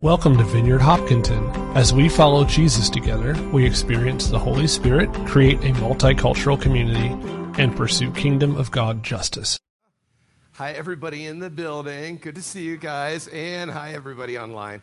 Welcome to Vineyard Hopkinton. As we follow Jesus together, we experience the Holy Spirit, create a multicultural community, and pursue kingdom of God justice. Hi, everybody in the building. Good to see you guys. And hi, everybody online.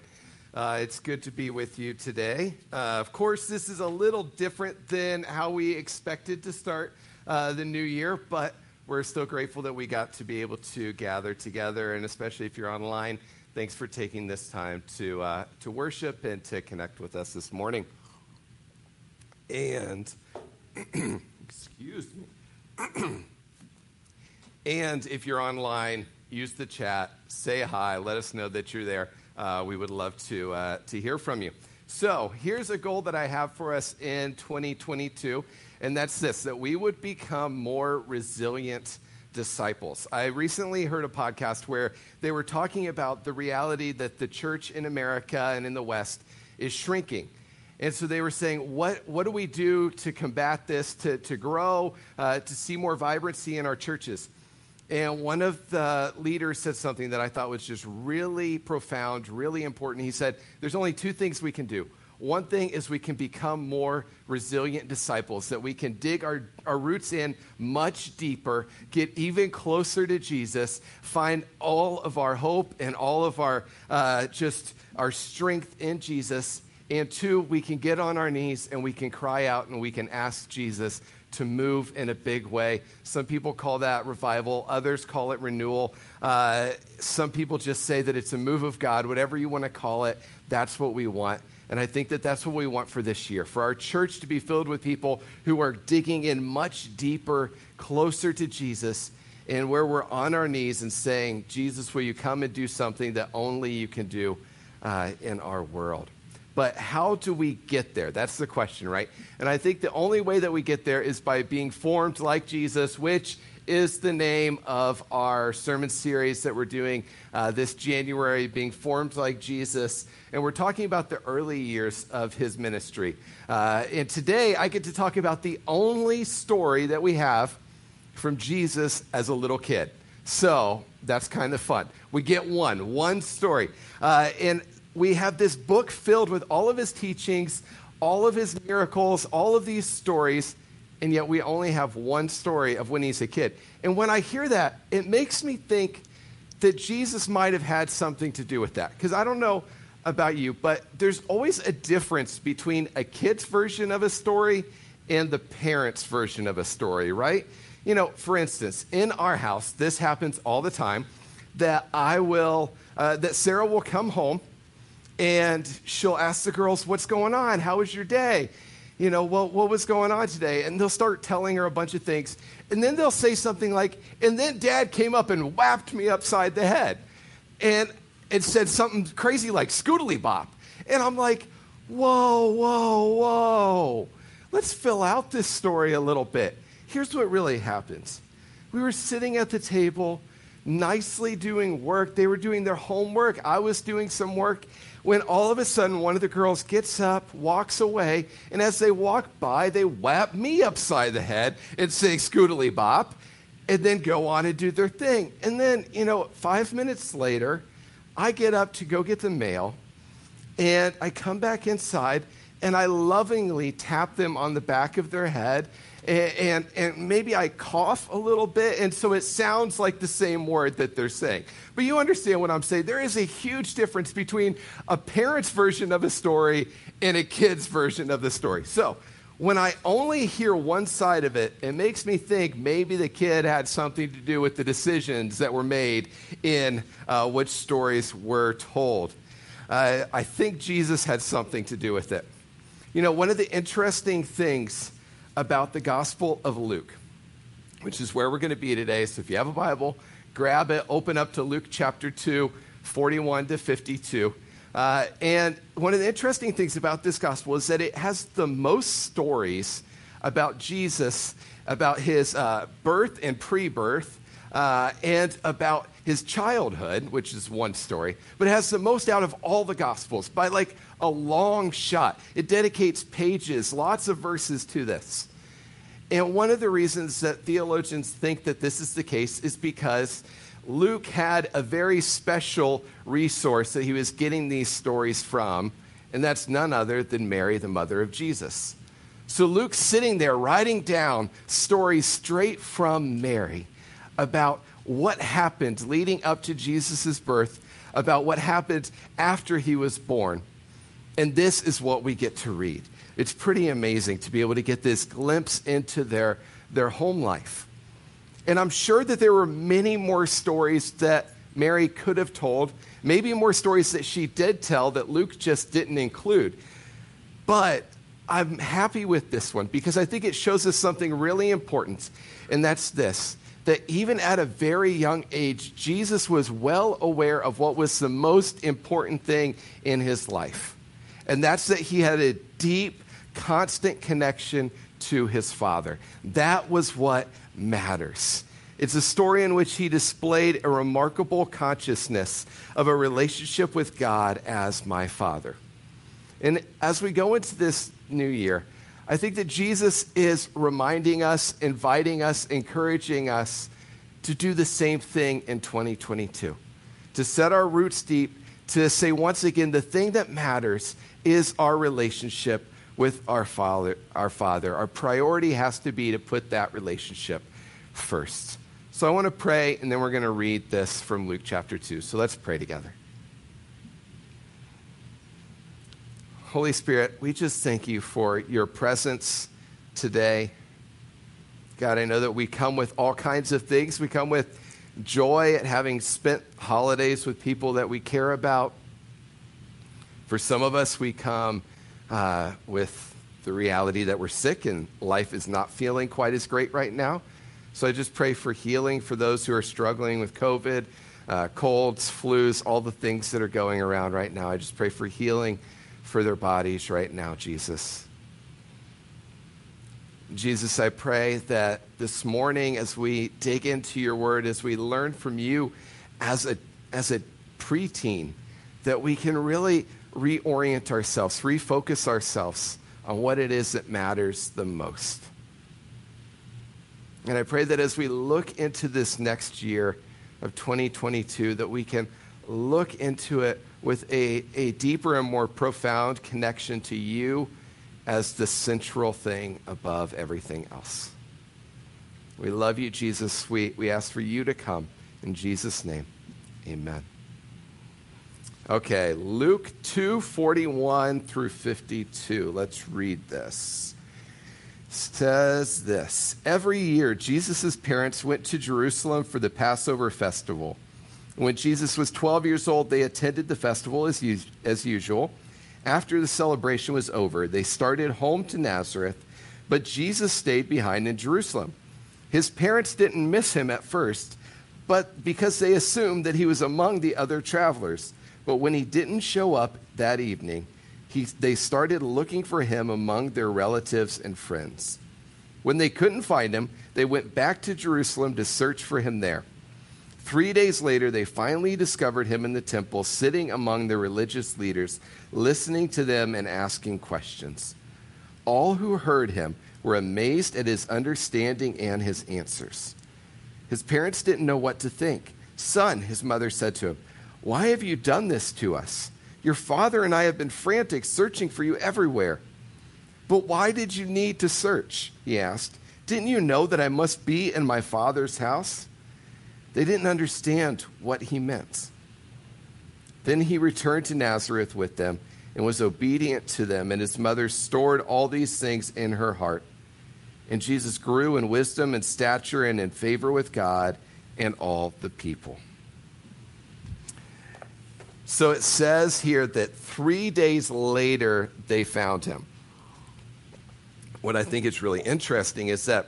Uh, it's good to be with you today. Uh, of course, this is a little different than how we expected to start uh, the new year, but we're still grateful that we got to be able to gather together, and especially if you're online Thanks for taking this time to, uh, to worship and to connect with us this morning. And, excuse me. and if you're online, use the chat, say hi, let us know that you're there. Uh, we would love to, uh, to hear from you. So, here's a goal that I have for us in 2022, and that's this that we would become more resilient disciples. I recently heard a podcast where they were talking about the reality that the church in America and in the West is shrinking. And so they were saying, what, what do we do to combat this, to, to grow, uh, to see more vibrancy in our churches? And one of the leaders said something that I thought was just really profound, really important. He said, There's only two things we can do. One thing is we can become more resilient disciples, that we can dig our, our roots in much deeper, get even closer to Jesus, find all of our hope and all of our uh, just our strength in Jesus. And two, we can get on our knees and we can cry out and we can ask Jesus to move in a big way. Some people call that revival, others call it renewal. Uh, some people just say that it's a move of God, whatever you want to call it, that's what we want. And I think that that's what we want for this year for our church to be filled with people who are digging in much deeper, closer to Jesus, and where we're on our knees and saying, Jesus, will you come and do something that only you can do uh, in our world? But how do we get there? That's the question, right? And I think the only way that we get there is by being formed like Jesus, which is the name of our sermon series that we're doing uh, this January, Being Formed Like Jesus. And we're talking about the early years of his ministry. Uh, and today I get to talk about the only story that we have from Jesus as a little kid. So that's kind of fun. We get one, one story. Uh, and we have this book filled with all of his teachings, all of his miracles, all of these stories and yet we only have one story of when he's a kid. And when I hear that, it makes me think that Jesus might have had something to do with that. Because I don't know about you, but there's always a difference between a kid's version of a story and the parent's version of a story, right? You know, for instance, in our house, this happens all the time that I will, uh, that Sarah will come home and she'll ask the girls, What's going on? How was your day? You know, well, what was going on today? And they'll start telling her a bunch of things. And then they'll say something like, and then dad came up and whapped me upside the head. And it said something crazy like scootily bop. And I'm like, whoa, whoa, whoa. Let's fill out this story a little bit. Here's what really happens we were sitting at the table, nicely doing work. They were doing their homework. I was doing some work when all of a sudden one of the girls gets up, walks away, and as they walk by, they whap me upside the head and say, Scootily Bop, and then go on and do their thing. And then, you know, five minutes later, I get up to go get the mail, and I come back inside, and I lovingly tap them on the back of their head and, and, maybe I cough a little bit, and so it sounds like the same word that they're saying. But you understand what I'm saying. There is a huge difference between a parent's version of a story and a kid's version of the story. So when I only hear one side of it, it makes me think maybe the kid had something to do with the decisions that were made in uh, which stories were told. Uh, I think Jesus had something to do with it. You know, one of the interesting things about the Gospel of Luke, which is where we're going to be today. So if you have a Bible, grab it, open up to Luke chapter 2, 41 to 52. Uh, and one of the interesting things about this gospel is that it has the most stories about Jesus, about his uh, birth and pre birth, uh, and about his childhood, which is one story, but it has the most out of all the gospels by like a long shot. It dedicates pages, lots of verses to this. And one of the reasons that theologians think that this is the case is because Luke had a very special resource that he was getting these stories from, and that's none other than Mary, the mother of Jesus. So Luke's sitting there writing down stories straight from Mary about what happened leading up to Jesus' birth, about what happened after he was born. And this is what we get to read. It's pretty amazing to be able to get this glimpse into their, their home life. And I'm sure that there were many more stories that Mary could have told, maybe more stories that she did tell that Luke just didn't include. But I'm happy with this one because I think it shows us something really important, and that's this that even at a very young age, Jesus was well aware of what was the most important thing in his life. And that's that he had a deep, constant connection to his Father. That was what matters. It's a story in which he displayed a remarkable consciousness of a relationship with God as my Father. And as we go into this new year, I think that Jesus is reminding us, inviting us, encouraging us to do the same thing in 2022. To set our roots deep, to say once again, the thing that matters is our relationship with our Father. Our, father. our priority has to be to put that relationship first. So I want to pray, and then we're going to read this from Luke chapter 2. So let's pray together. Holy Spirit, we just thank you for your presence today. God, I know that we come with all kinds of things. We come with joy at having spent holidays with people that we care about. For some of us, we come uh, with the reality that we're sick and life is not feeling quite as great right now. So I just pray for healing for those who are struggling with COVID, uh, colds, flus, all the things that are going around right now. I just pray for healing for their bodies right now, Jesus. Jesus, I pray that this morning, as we dig into your word, as we learn from you as a, as a preteen, that we can really reorient ourselves, refocus ourselves on what it is that matters the most. And I pray that as we look into this next year of 2022, that we can look into it with a, a deeper and more profound connection to you as the central thing above everything else. We love you, Jesus. We, we ask for you to come. In Jesus' name, amen. Okay, Luke 2 41 through 52. Let's read this says this Every year, Jesus' parents went to Jerusalem for the Passover festival. When Jesus was 12 years old, they attended the festival as, as usual. After the celebration was over, they started home to Nazareth, but Jesus stayed behind in Jerusalem. His parents didn't miss him at first, but because they assumed that he was among the other travelers. But when he didn't show up that evening, he, they started looking for him among their relatives and friends. When they couldn't find him, they went back to Jerusalem to search for him there. Three days later, they finally discovered him in the temple, sitting among the religious leaders, listening to them and asking questions. All who heard him were amazed at his understanding and his answers. His parents didn't know what to think. Son, his mother said to him, Why have you done this to us? Your father and I have been frantic, searching for you everywhere. But why did you need to search? He asked. Didn't you know that I must be in my father's house? They didn't understand what he meant. Then he returned to Nazareth with them and was obedient to them, and his mother stored all these things in her heart. And Jesus grew in wisdom and stature and in favor with God and all the people. So it says here that three days later they found him. What I think is really interesting is that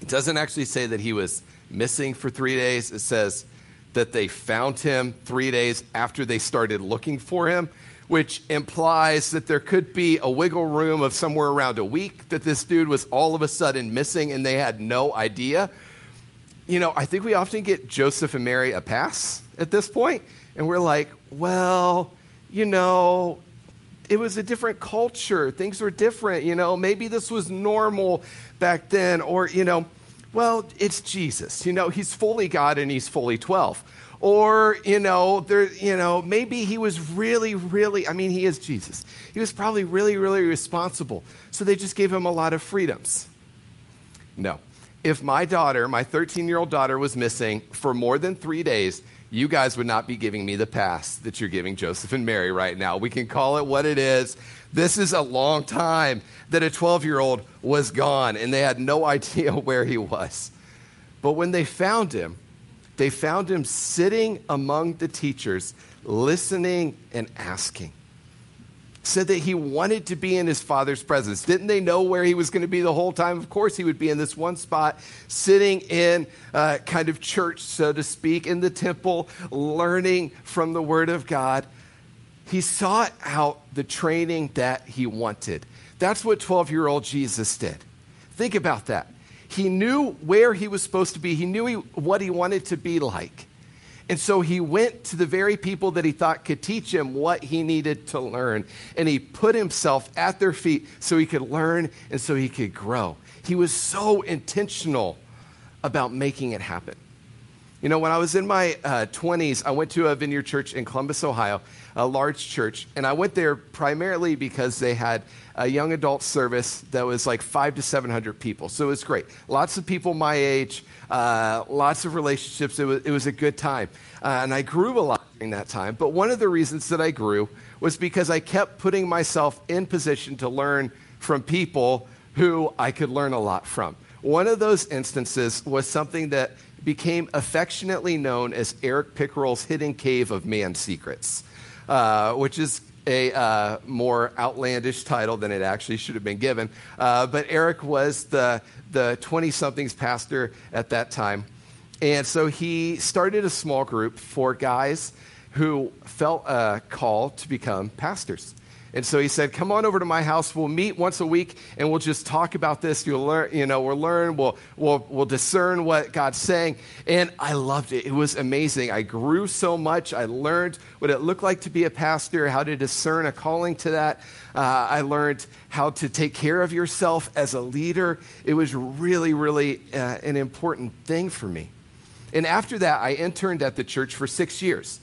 it doesn't actually say that he was missing for three days. It says that they found him three days after they started looking for him, which implies that there could be a wiggle room of somewhere around a week that this dude was all of a sudden missing and they had no idea. You know, I think we often get Joseph and Mary a pass at this point and we're like, well, you know, it was a different culture. Things were different, you know. Maybe this was normal back then, or, you know, Well, it's Jesus. You know, he's fully God and he's fully 12. Or, you know, there, you know, maybe he was really, really, I mean, he is Jesus. He was probably really, really responsible. So they just gave him a lot of freedoms. No. If my daughter, my 13 year old daughter, was missing for more than three days, you guys would not be giving me the pass that you're giving Joseph and Mary right now. We can call it what it is. This is a long time that a 12 year old was gone and they had no idea where he was. But when they found him, they found him sitting among the teachers, listening and asking. Said that he wanted to be in his father's presence. Didn't they know where he was going to be the whole time? Of course, he would be in this one spot, sitting in uh, kind of church, so to speak, in the temple, learning from the Word of God. He sought out the training that he wanted. That's what 12 year old Jesus did. Think about that. He knew where he was supposed to be, he knew he, what he wanted to be like. And so he went to the very people that he thought could teach him what he needed to learn. And he put himself at their feet so he could learn and so he could grow. He was so intentional about making it happen. You know, when I was in my uh, 20s, I went to a vineyard church in Columbus, Ohio, a large church. And I went there primarily because they had a young adult service that was like five to 700 people. So it was great. Lots of people my age, uh, lots of relationships. It was, it was a good time. Uh, and I grew a lot during that time. But one of the reasons that I grew was because I kept putting myself in position to learn from people who I could learn a lot from. One of those instances was something that became affectionately known as Eric Pickerel's Hidden Cave of Man Secrets, uh, which is a uh, more outlandish title than it actually should have been given. Uh, but Eric was the, the 20 somethings pastor at that time. And so he started a small group for guys who felt a call to become pastors. And so he said, Come on over to my house. We'll meet once a week and we'll just talk about this. You'll learn, you know, we'll learn, we'll, we'll, we'll discern what God's saying. And I loved it. It was amazing. I grew so much. I learned what it looked like to be a pastor, how to discern a calling to that. Uh, I learned how to take care of yourself as a leader. It was really, really uh, an important thing for me. And after that, I interned at the church for six years.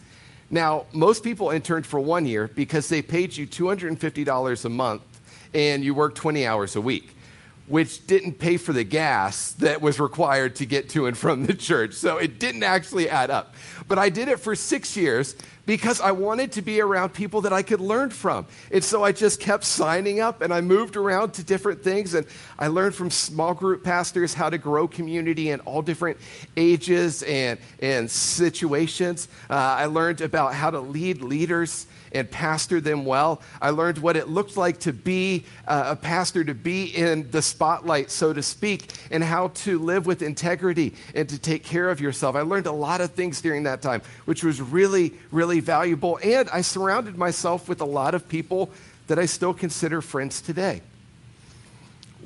Now, most people interned for one year because they paid you $250 a month and you worked 20 hours a week, which didn't pay for the gas that was required to get to and from the church. So it didn't actually add up. But I did it for six years because I wanted to be around people that I could learn from. And so I just kept signing up and I moved around to different things. And I learned from small group pastors how to grow community in all different ages and, and situations. Uh, I learned about how to lead leaders and pastor them well. I learned what it looked like to be uh, a pastor, to be in the spotlight, so to speak, and how to live with integrity and to take care of yourself. I learned a lot of things during that time, which was really, really valuable. And I surrounded myself with a lot of people that I still consider friends today.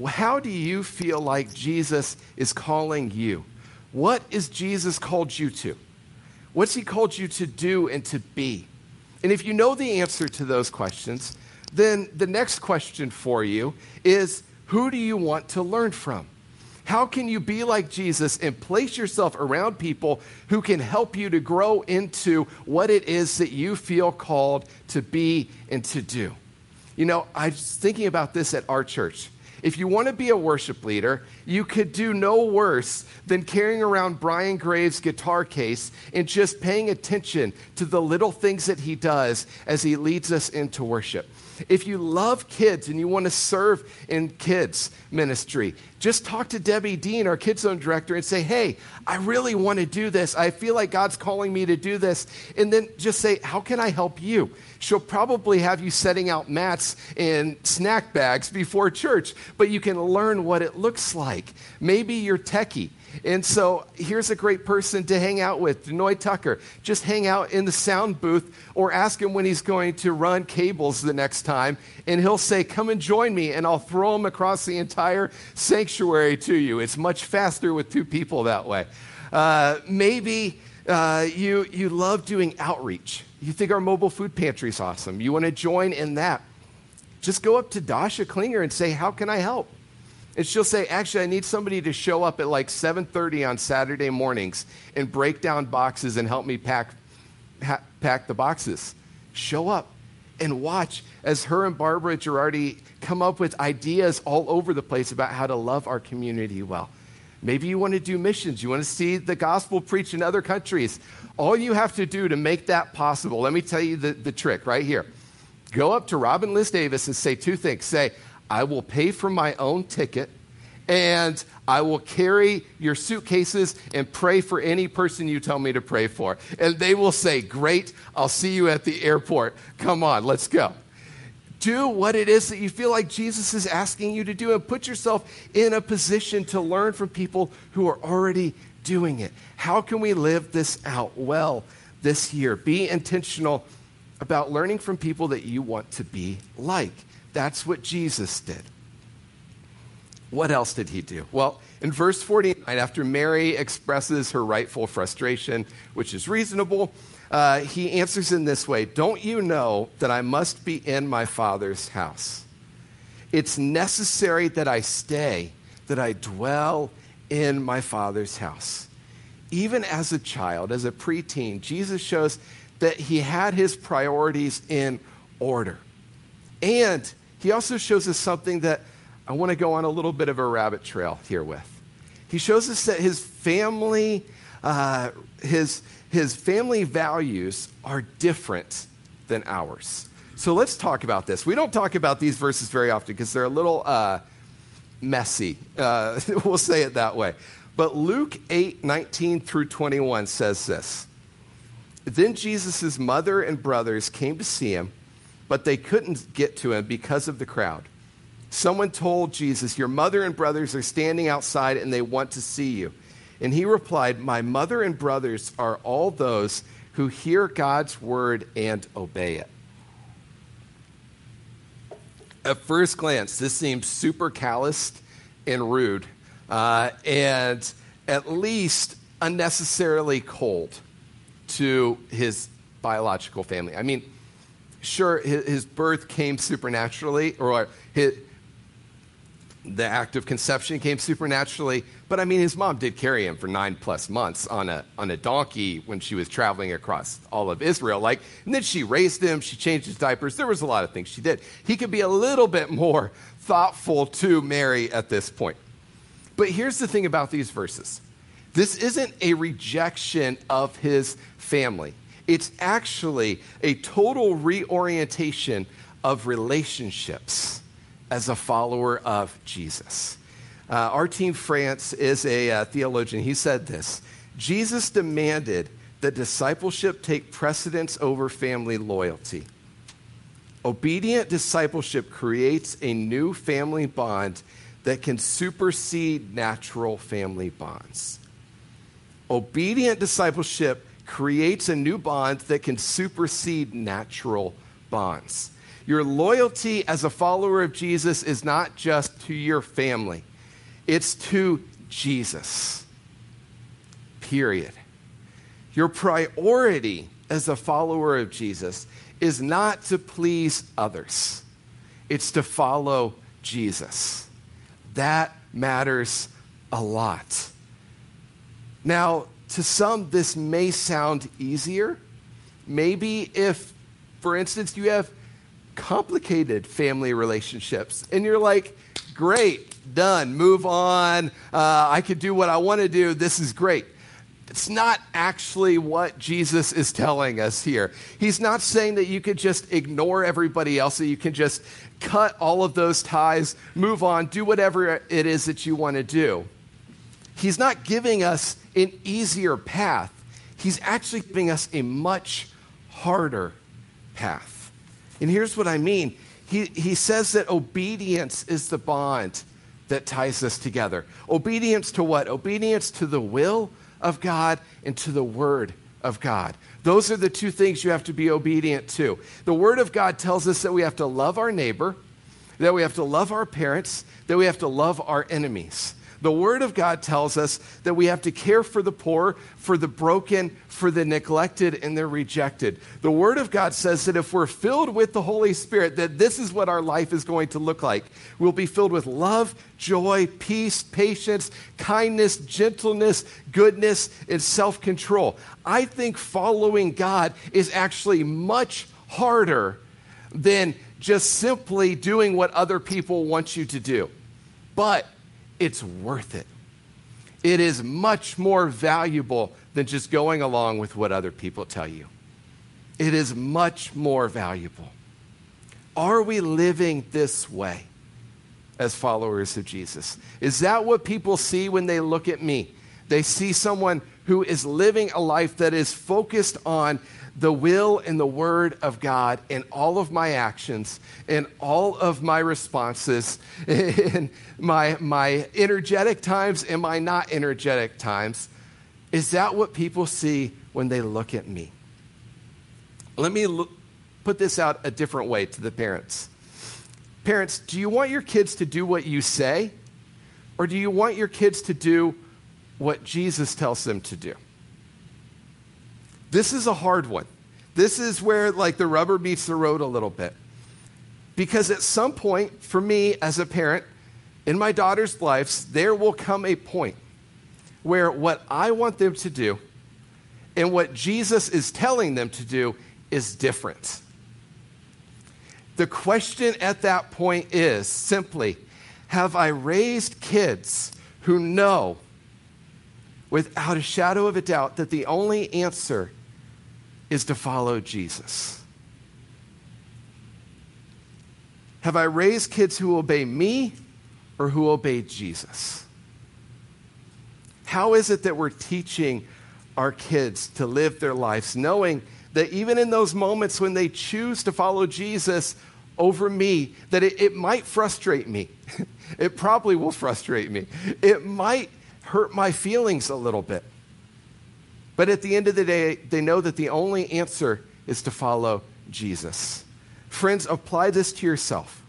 How do you feel like Jesus is calling you? What is Jesus called you to? What's he called you to do and to be? And if you know the answer to those questions, then the next question for you is who do you want to learn from? How can you be like Jesus and place yourself around people who can help you to grow into what it is that you feel called to be and to do? You know, I was thinking about this at our church. If you want to be a worship leader, you could do no worse than carrying around Brian Graves' guitar case and just paying attention to the little things that he does as he leads us into worship. If you love kids and you want to serve in kids ministry, just talk to Debbie Dean, our Kids Zone director, and say, Hey, I really want to do this. I feel like God's calling me to do this. And then just say, How can I help you? She'll probably have you setting out mats and snack bags before church, but you can learn what it looks like. Maybe you're techie. And so here's a great person to hang out with, Denoy Tucker. Just hang out in the sound booth or ask him when he's going to run cables the next time, and he'll say, Come and join me, and I'll throw him across the entire sanctuary to you. It's much faster with two people that way. Uh, maybe uh, you, you love doing outreach. You think our mobile food pantry is awesome. You want to join in that. Just go up to Dasha Klinger and say, How can I help? And she'll say, actually, I need somebody to show up at like 7.30 on Saturday mornings and break down boxes and help me pack, ha- pack the boxes. Show up and watch as her and Barbara gerardi come up with ideas all over the place about how to love our community well. Maybe you want to do missions. You want to see the gospel preached in other countries. All you have to do to make that possible, let me tell you the, the trick right here. Go up to Robin Liz Davis and say two things. Say, I will pay for my own ticket and I will carry your suitcases and pray for any person you tell me to pray for. And they will say, Great, I'll see you at the airport. Come on, let's go. Do what it is that you feel like Jesus is asking you to do and put yourself in a position to learn from people who are already doing it. How can we live this out well this year? Be intentional about learning from people that you want to be like. That's what Jesus did. What else did he do? Well, in verse 49, after Mary expresses her rightful frustration, which is reasonable, uh, he answers in this way Don't you know that I must be in my Father's house? It's necessary that I stay, that I dwell in my Father's house. Even as a child, as a preteen, Jesus shows that he had his priorities in order. And he also shows us something that I want to go on a little bit of a rabbit trail here with. He shows us that his family, uh, his, his family values are different than ours. So let's talk about this. We don't talk about these verses very often because they're a little uh, messy. Uh, we'll say it that way. But Luke 8 19 through 21 says this Then Jesus' mother and brothers came to see him, but they couldn't get to him because of the crowd. Someone told Jesus, Your mother and brothers are standing outside and they want to see you. And he replied, My mother and brothers are all those who hear God's word and obey it. At first glance, this seems super calloused and rude, uh, and at least unnecessarily cold to his biological family. I mean, sure, his, his birth came supernaturally, or his, the act of conception came supernaturally, but I mean, his mom did carry him for nine plus months on a, on a donkey when she was traveling across all of Israel. Like, and then she raised him, she changed his diapers. There was a lot of things she did. He could be a little bit more thoughtful to Mary at this point. But here's the thing about these verses this isn't a rejection of his family, it's actually a total reorientation of relationships as a follower of Jesus. Uh, R.T. France, is a uh, theologian. He said this Jesus demanded that discipleship take precedence over family loyalty. Obedient discipleship creates a new family bond that can supersede natural family bonds. Obedient discipleship creates a new bond that can supersede natural bonds. Your loyalty as a follower of Jesus is not just to your family, it's to Jesus. Period. Your priority as a follower of Jesus is not to please others, it's to follow Jesus. That matters a lot. Now, to some, this may sound easier. Maybe if, for instance, you have complicated family relationships. And you're like, great, done, move on. Uh, I could do what I want to do. This is great. It's not actually what Jesus is telling us here. He's not saying that you could just ignore everybody else, that you can just cut all of those ties, move on, do whatever it is that you want to do. He's not giving us an easier path. He's actually giving us a much harder path. And here's what I mean he, he says that obedience is the bond that ties us together. Obedience to what? Obedience to the will of God and to the word of God. Those are the two things you have to be obedient to. The word of God tells us that we have to love our neighbor, that we have to love our parents, that we have to love our enemies. The Word of God tells us that we have to care for the poor, for the broken, for the neglected, and the rejected. The Word of God says that if we're filled with the Holy Spirit, that this is what our life is going to look like. We'll be filled with love, joy, peace, patience, kindness, gentleness, goodness, and self control. I think following God is actually much harder than just simply doing what other people want you to do. But it's worth it. It is much more valuable than just going along with what other people tell you. It is much more valuable. Are we living this way as followers of Jesus? Is that what people see when they look at me? They see someone who is living a life that is focused on the will and the word of God in all of my actions, in all of my responses, in my, my energetic times and my not energetic times. Is that what people see when they look at me? Let me look, put this out a different way to the parents. Parents, do you want your kids to do what you say, or do you want your kids to do what Jesus tells them to do? This is a hard one. This is where like the rubber meets the road a little bit. Because at some point for me as a parent in my daughter's lives, there will come a point where what I want them to do and what Jesus is telling them to do is different. The question at that point is simply Have I raised kids who know without a shadow of a doubt that the only answer is to follow Jesus? Have I raised kids who obey me or who obey Jesus? How is it that we're teaching our kids to live their lives knowing that even in those moments when they choose to follow Jesus over me, that it, it might frustrate me? it probably will frustrate me. It might hurt my feelings a little bit. But at the end of the day, they know that the only answer is to follow Jesus. Friends, apply this to yourself.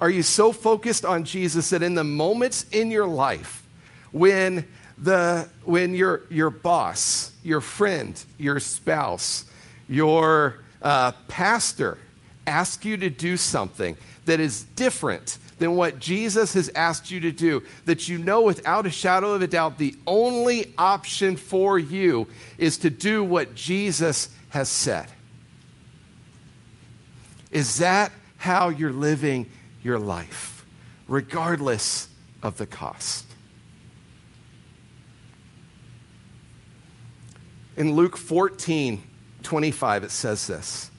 Are you so focused on Jesus that in the moments in your life when the when your your boss, your friend, your spouse, your uh, pastor ask you to do something that is different than what Jesus has asked you to do, that you know without a shadow of a doubt the only option for you is to do what Jesus has said. Is that how you're living your life, regardless of the cost? In Luke 14, 25, it says this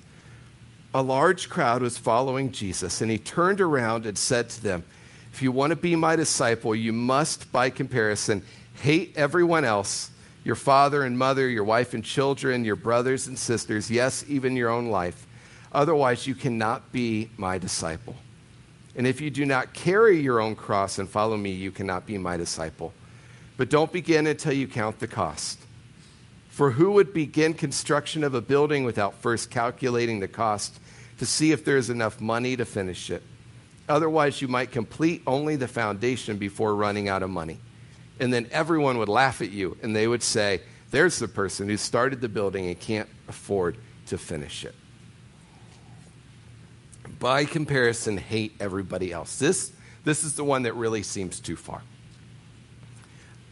a large crowd was following Jesus, and he turned around and said to them, If you want to be my disciple, you must, by comparison, hate everyone else your father and mother, your wife and children, your brothers and sisters, yes, even your own life. Otherwise, you cannot be my disciple. And if you do not carry your own cross and follow me, you cannot be my disciple. But don't begin until you count the cost. For who would begin construction of a building without first calculating the cost to see if there's enough money to finish it? Otherwise, you might complete only the foundation before running out of money. And then everyone would laugh at you and they would say, There's the person who started the building and can't afford to finish it. By comparison, hate everybody else. This, this is the one that really seems too far.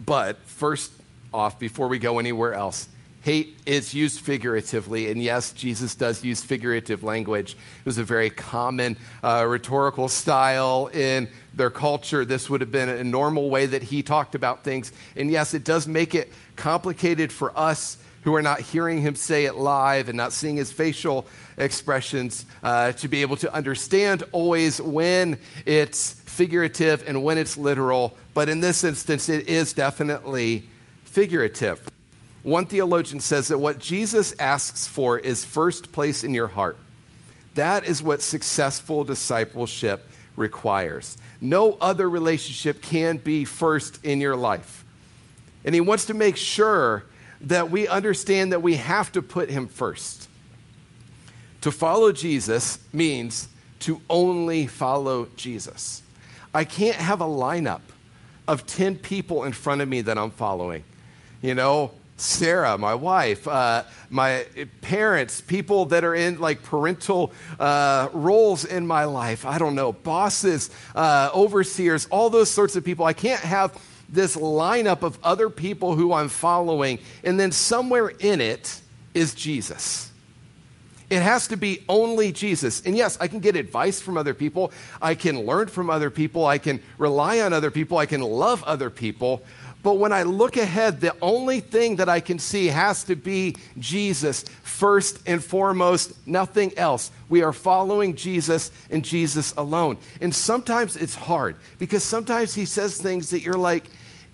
But first, off before we go anywhere else. Hate is used figuratively, and yes, Jesus does use figurative language. It was a very common uh, rhetorical style in their culture. This would have been a normal way that he talked about things. And yes, it does make it complicated for us who are not hearing him say it live and not seeing his facial expressions uh, to be able to understand always when it's figurative and when it's literal. But in this instance, it is definitely figurative. One theologian says that what Jesus asks for is first place in your heart. That is what successful discipleship requires. No other relationship can be first in your life. And he wants to make sure that we understand that we have to put him first. To follow Jesus means to only follow Jesus. I can't have a lineup of 10 people in front of me that I'm following. You know, Sarah, my wife, uh, my parents, people that are in like parental uh, roles in my life. I don't know, bosses, uh, overseers, all those sorts of people. I can't have this lineup of other people who I'm following, and then somewhere in it is Jesus. It has to be only Jesus. And yes, I can get advice from other people. I can learn from other people. I can rely on other people. I can love other people. But when I look ahead, the only thing that I can see has to be Jesus first and foremost, nothing else. We are following Jesus and Jesus alone. And sometimes it's hard because sometimes he says things that you're like,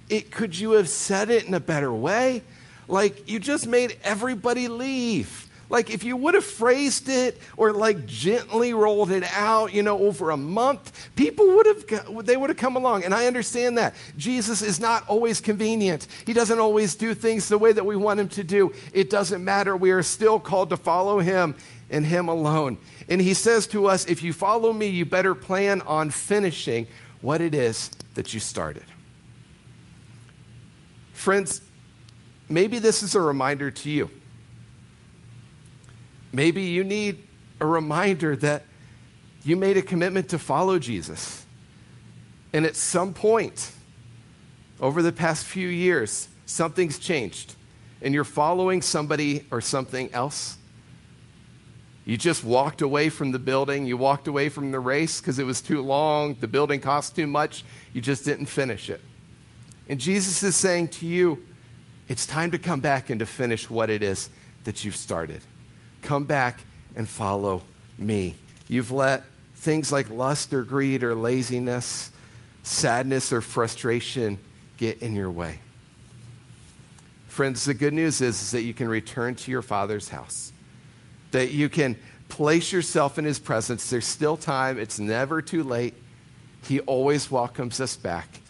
it, could you have said it in a better way? Like, you just made everybody leave. Like if you would have phrased it or like gently rolled it out, you know, over a month, people would have they would have come along. And I understand that. Jesus is not always convenient. He doesn't always do things the way that we want him to do. It doesn't matter. We are still called to follow him and him alone. And he says to us, if you follow me, you better plan on finishing what it is that you started. Friends, maybe this is a reminder to you Maybe you need a reminder that you made a commitment to follow Jesus. And at some point over the past few years, something's changed and you're following somebody or something else. You just walked away from the building. You walked away from the race because it was too long. The building cost too much. You just didn't finish it. And Jesus is saying to you, it's time to come back and to finish what it is that you've started. Come back and follow me. You've let things like lust or greed or laziness, sadness or frustration get in your way. Friends, the good news is, is that you can return to your Father's house, that you can place yourself in His presence. There's still time, it's never too late. He always welcomes us back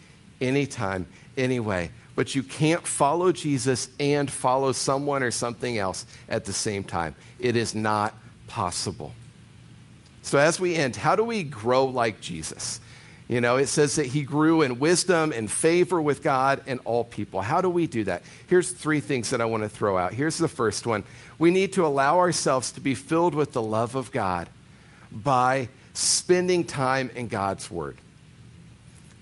anytime, anyway but you can't follow Jesus and follow someone or something else at the same time. It is not possible. So, as we end, how do we grow like Jesus? You know, it says that he grew in wisdom and favor with God and all people. How do we do that? Here's three things that I want to throw out. Here's the first one we need to allow ourselves to be filled with the love of God by spending time in God's Word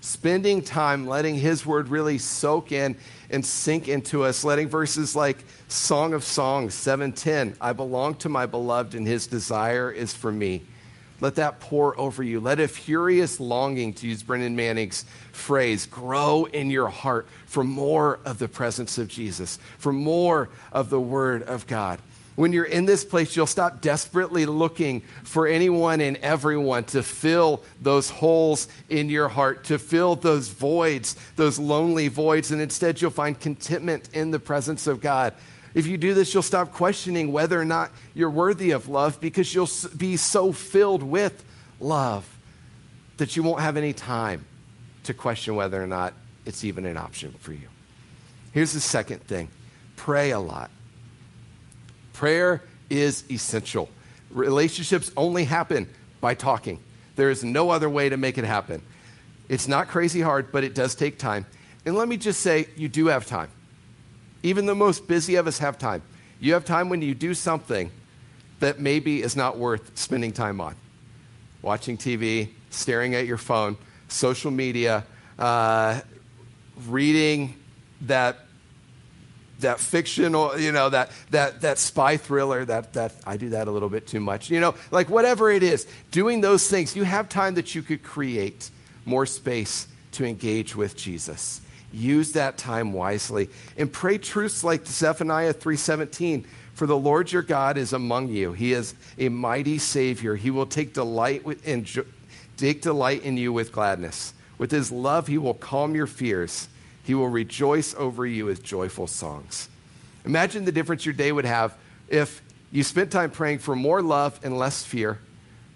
spending time letting His word really soak in and sink into us, letting verses like Song of Songs 710, I belong to my beloved and His desire is for me. Let that pour over you. Let a furious longing, to use Brennan Manning's phrase, grow in your heart for more of the presence of Jesus, for more of the Word of God. When you're in this place, you'll stop desperately looking for anyone and everyone to fill those holes in your heart, to fill those voids, those lonely voids, and instead you'll find contentment in the presence of God. If you do this, you'll stop questioning whether or not you're worthy of love because you'll be so filled with love that you won't have any time to question whether or not it's even an option for you. Here's the second thing pray a lot. Prayer is essential. Relationships only happen by talking. There is no other way to make it happen. It's not crazy hard, but it does take time. And let me just say, you do have time. Even the most busy of us have time. You have time when you do something that maybe is not worth spending time on watching TV, staring at your phone, social media, uh, reading that that fictional, you know, that, that, that spy thriller, that, that I do that a little bit too much, you know, like whatever it is, doing those things, you have time that you could create more space to engage with Jesus. Use that time wisely and pray truths like Zephaniah 3:17. For the Lord your God is among you. He is a mighty Savior. He will take delight in, take delight in you with gladness. With his love, he will calm your fears. He will rejoice over you with joyful songs. Imagine the difference your day would have if you spent time praying for more love and less fear,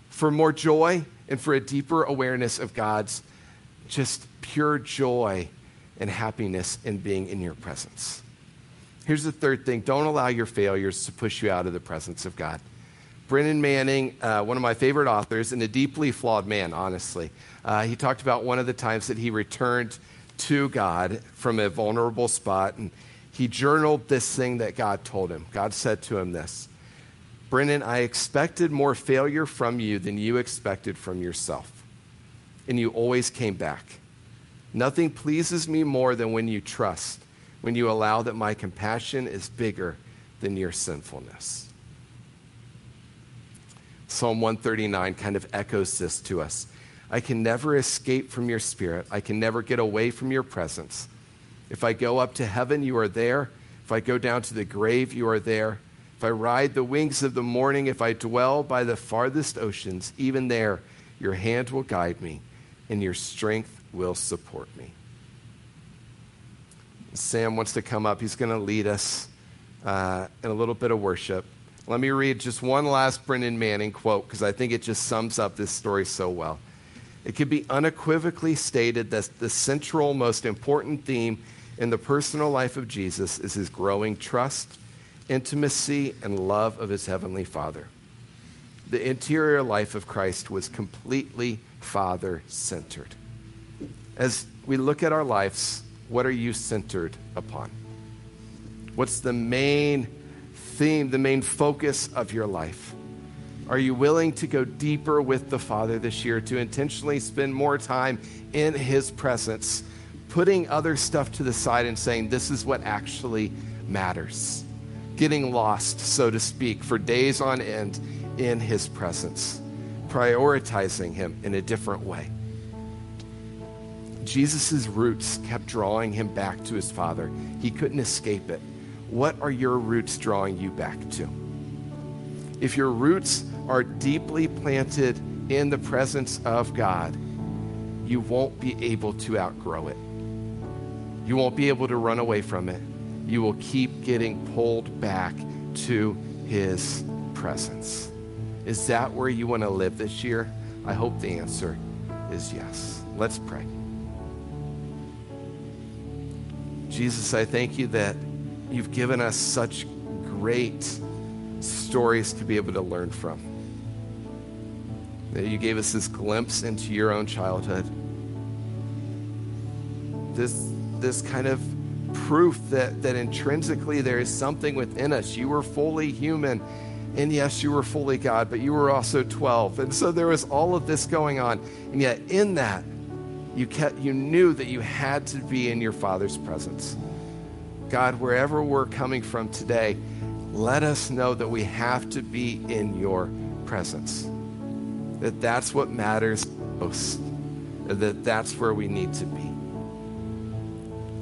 for more joy and for a deeper awareness of God's just pure joy and happiness in being in your presence. Here's the third thing don't allow your failures to push you out of the presence of God. Brennan Manning, uh, one of my favorite authors, and a deeply flawed man, honestly, uh, he talked about one of the times that he returned to God from a vulnerable spot. And he journaled this thing that God told him. God said to him this Brennan, I expected more failure from you than you expected from yourself. And you always came back. Nothing pleases me more than when you trust, when you allow that my compassion is bigger than your sinfulness. Psalm 139 kind of echoes this to us. I can never escape from your spirit. I can never get away from your presence. If I go up to heaven, you are there. If I go down to the grave, you are there. If I ride the wings of the morning, if I dwell by the farthest oceans, even there, your hand will guide me and your strength will support me. Sam wants to come up. He's going to lead us uh, in a little bit of worship. Let me read just one last Brennan Manning quote because I think it just sums up this story so well. It could be unequivocally stated that the central, most important theme in the personal life of Jesus is his growing trust, intimacy, and love of his heavenly Father. The interior life of Christ was completely Father centered. As we look at our lives, what are you centered upon? What's the main theme, the main focus of your life? Are you willing to go deeper with the Father this year, to intentionally spend more time in His presence, putting other stuff to the side and saying, This is what actually matters? Getting lost, so to speak, for days on end in His presence, prioritizing Him in a different way. Jesus' roots kept drawing him back to his Father. He couldn't escape it. What are your roots drawing you back to? If your roots are deeply planted in the presence of God, you won't be able to outgrow it. You won't be able to run away from it. You will keep getting pulled back to His presence. Is that where you want to live this year? I hope the answer is yes. Let's pray. Jesus, I thank you that you've given us such great stories to be able to learn from. That you gave us this glimpse into your own childhood. This, this kind of proof that, that intrinsically there is something within us. You were fully human, and yes, you were fully God, but you were also 12. And so there was all of this going on. And yet, in that, you, kept, you knew that you had to be in your Father's presence. God, wherever we're coming from today, let us know that we have to be in your presence. That that's what matters most. That that's where we need to be.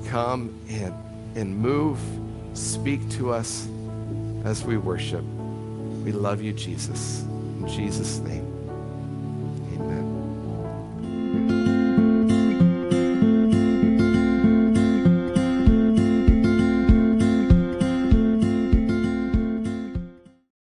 Come and, and move, speak to us as we worship. We love you, Jesus. In Jesus' name.